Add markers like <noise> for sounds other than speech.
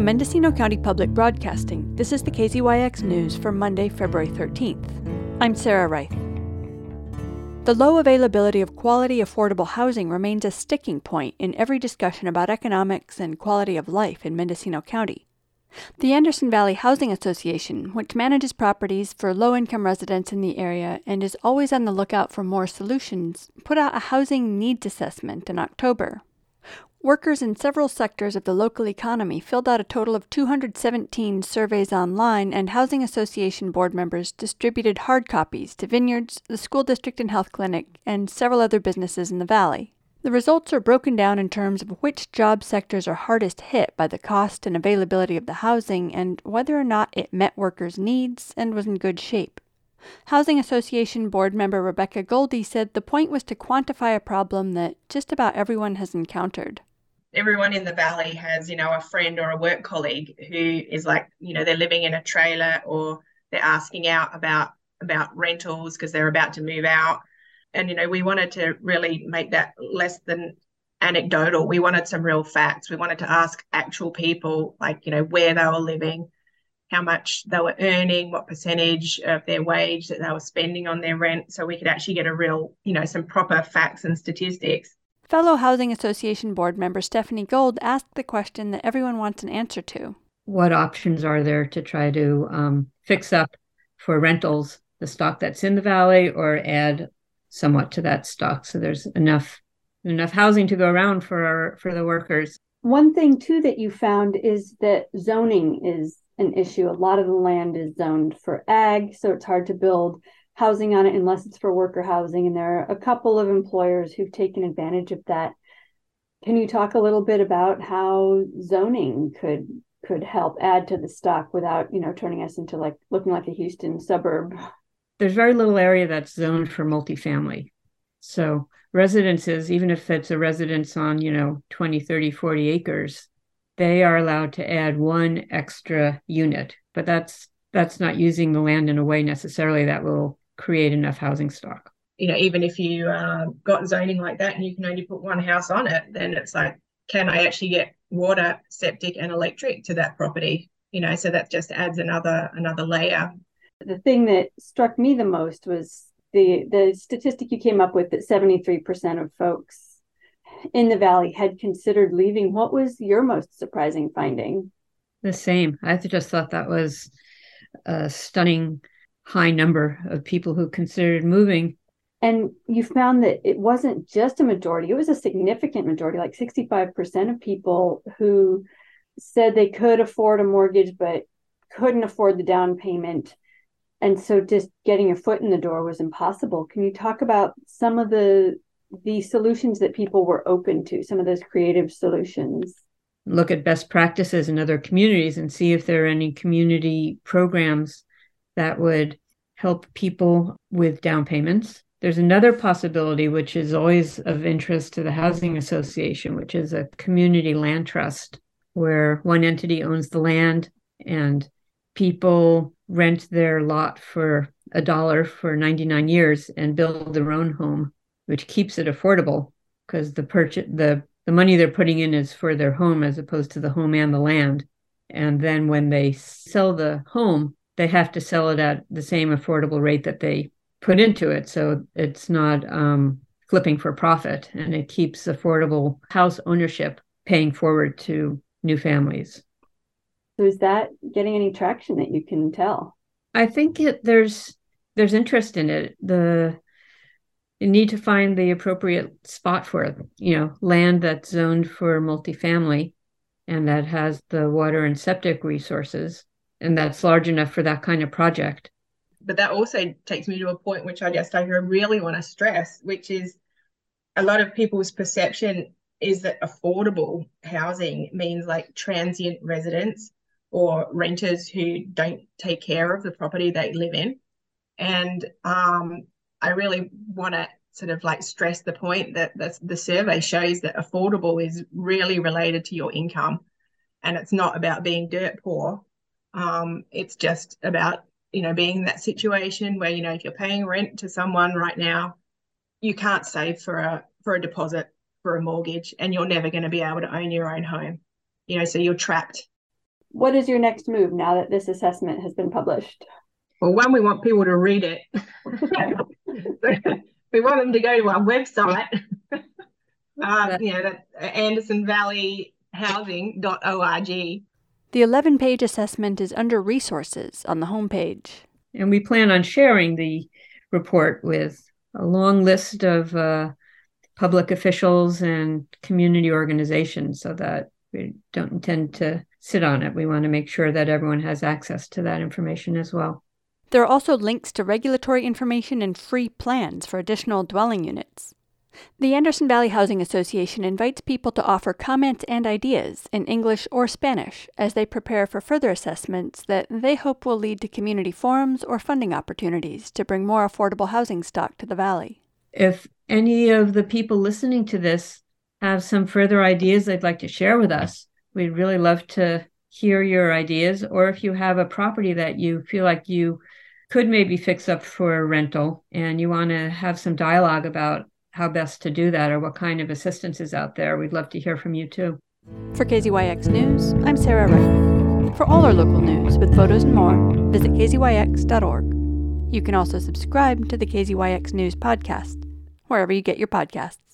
From Mendocino County Public Broadcasting, this is the KZYX News for Monday, February 13th. I'm Sarah Reith. The low availability of quality, affordable housing remains a sticking point in every discussion about economics and quality of life in Mendocino County. The Anderson Valley Housing Association, which manages properties for low income residents in the area and is always on the lookout for more solutions, put out a housing needs assessment in October. Workers in several sectors of the local economy filled out a total of 217 surveys online, and Housing Association board members distributed hard copies to vineyards, the school district and health clinic, and several other businesses in the valley. The results are broken down in terms of which job sectors are hardest hit by the cost and availability of the housing and whether or not it met workers' needs and was in good shape. Housing Association board member Rebecca Goldie said the point was to quantify a problem that just about everyone has encountered everyone in the valley has, you know, a friend or a work colleague who is like, you know, they're living in a trailer or they're asking out about about rentals because they're about to move out. And you know, we wanted to really make that less than anecdotal. We wanted some real facts. We wanted to ask actual people, like, you know, where they were living, how much they were earning, what percentage of their wage that they were spending on their rent, so we could actually get a real, you know, some proper facts and statistics. Fellow Housing Association board member Stephanie Gold asked the question that everyone wants an answer to. What options are there to try to um, fix up for rentals the stock that's in the valley or add somewhat to that stock so there's enough enough housing to go around for our, for the workers. One thing too that you found is that zoning is an issue. A lot of the land is zoned for ag, so it's hard to build housing on it unless it's for worker housing. And there are a couple of employers who've taken advantage of that. Can you talk a little bit about how zoning could could help add to the stock without, you know, turning us into like looking like a Houston suburb? There's very little area that's zoned for multifamily. So residences, even if it's a residence on, you know, 20, 30, 40 acres, they are allowed to add one extra unit. But that's that's not using the land in a way necessarily that will create enough housing stock. You know, even if you uh, got zoning like that and you can only put one house on it, then it's like, can I actually get water, septic, and electric to that property? You know, so that just adds another another layer. The thing that struck me the most was the the statistic you came up with that 73% of folks in the valley had considered leaving. What was your most surprising finding? The same. I just thought that was a stunning high number of people who considered moving. And you found that it wasn't just a majority, it was a significant majority, like 65% of people who said they could afford a mortgage but couldn't afford the down payment. And so just getting your foot in the door was impossible. Can you talk about some of the the solutions that people were open to, some of those creative solutions? Look at best practices in other communities and see if there are any community programs that would help people with down payments. There's another possibility, which is always of interest to the Housing Association, which is a community land trust where one entity owns the land and people rent their lot for a dollar for 99 years and build their own home, which keeps it affordable because the purchase the the money they're putting in is for their home as opposed to the home and the land. And then when they sell the home, they have to sell it at the same affordable rate that they put into it. So it's not um, flipping for profit and it keeps affordable house ownership paying forward to new families. So is that getting any traction that you can tell? I think it, there's there's interest in it. The you need to find the appropriate spot for it. You know, land that's zoned for multifamily and that has the water and septic resources and that's large enough for that kind of project. But that also takes me to a point which I just I really want to stress, which is a lot of people's perception is that affordable housing means like transient residents or renters who don't take care of the property they live in. And um, I really want to sort of like stress the point that the survey shows that affordable is really related to your income and it's not about being dirt poor um, it's just about you know being in that situation where you know if you're paying rent to someone right now, you can't save for a for a deposit for a mortgage, and you're never going to be able to own your own home. You know, so you're trapped what is your next move now that this assessment has been published? Well, one, we want people to read it. <laughs> we want them to go to our website, <laughs> uh, you know, andersonvalleyhousing.org. The 11 page assessment is under resources on the homepage. And we plan on sharing the report with a long list of uh, public officials and community organizations so that we don't intend to sit on it. We want to make sure that everyone has access to that information as well. There are also links to regulatory information and free plans for additional dwelling units. The Anderson Valley Housing Association invites people to offer comments and ideas in English or Spanish as they prepare for further assessments that they hope will lead to community forums or funding opportunities to bring more affordable housing stock to the valley. If any of the people listening to this have some further ideas they'd like to share with us, we'd really love to hear your ideas. Or if you have a property that you feel like you could maybe fix up for a rental and you want to have some dialogue about how best to do that or what kind of assistance is out there, we'd love to hear from you too. For KZYX News, I'm Sarah Reith. For all our local news with photos and more, visit kzyx.org. You can also subscribe to the KZYX News podcast, wherever you get your podcasts.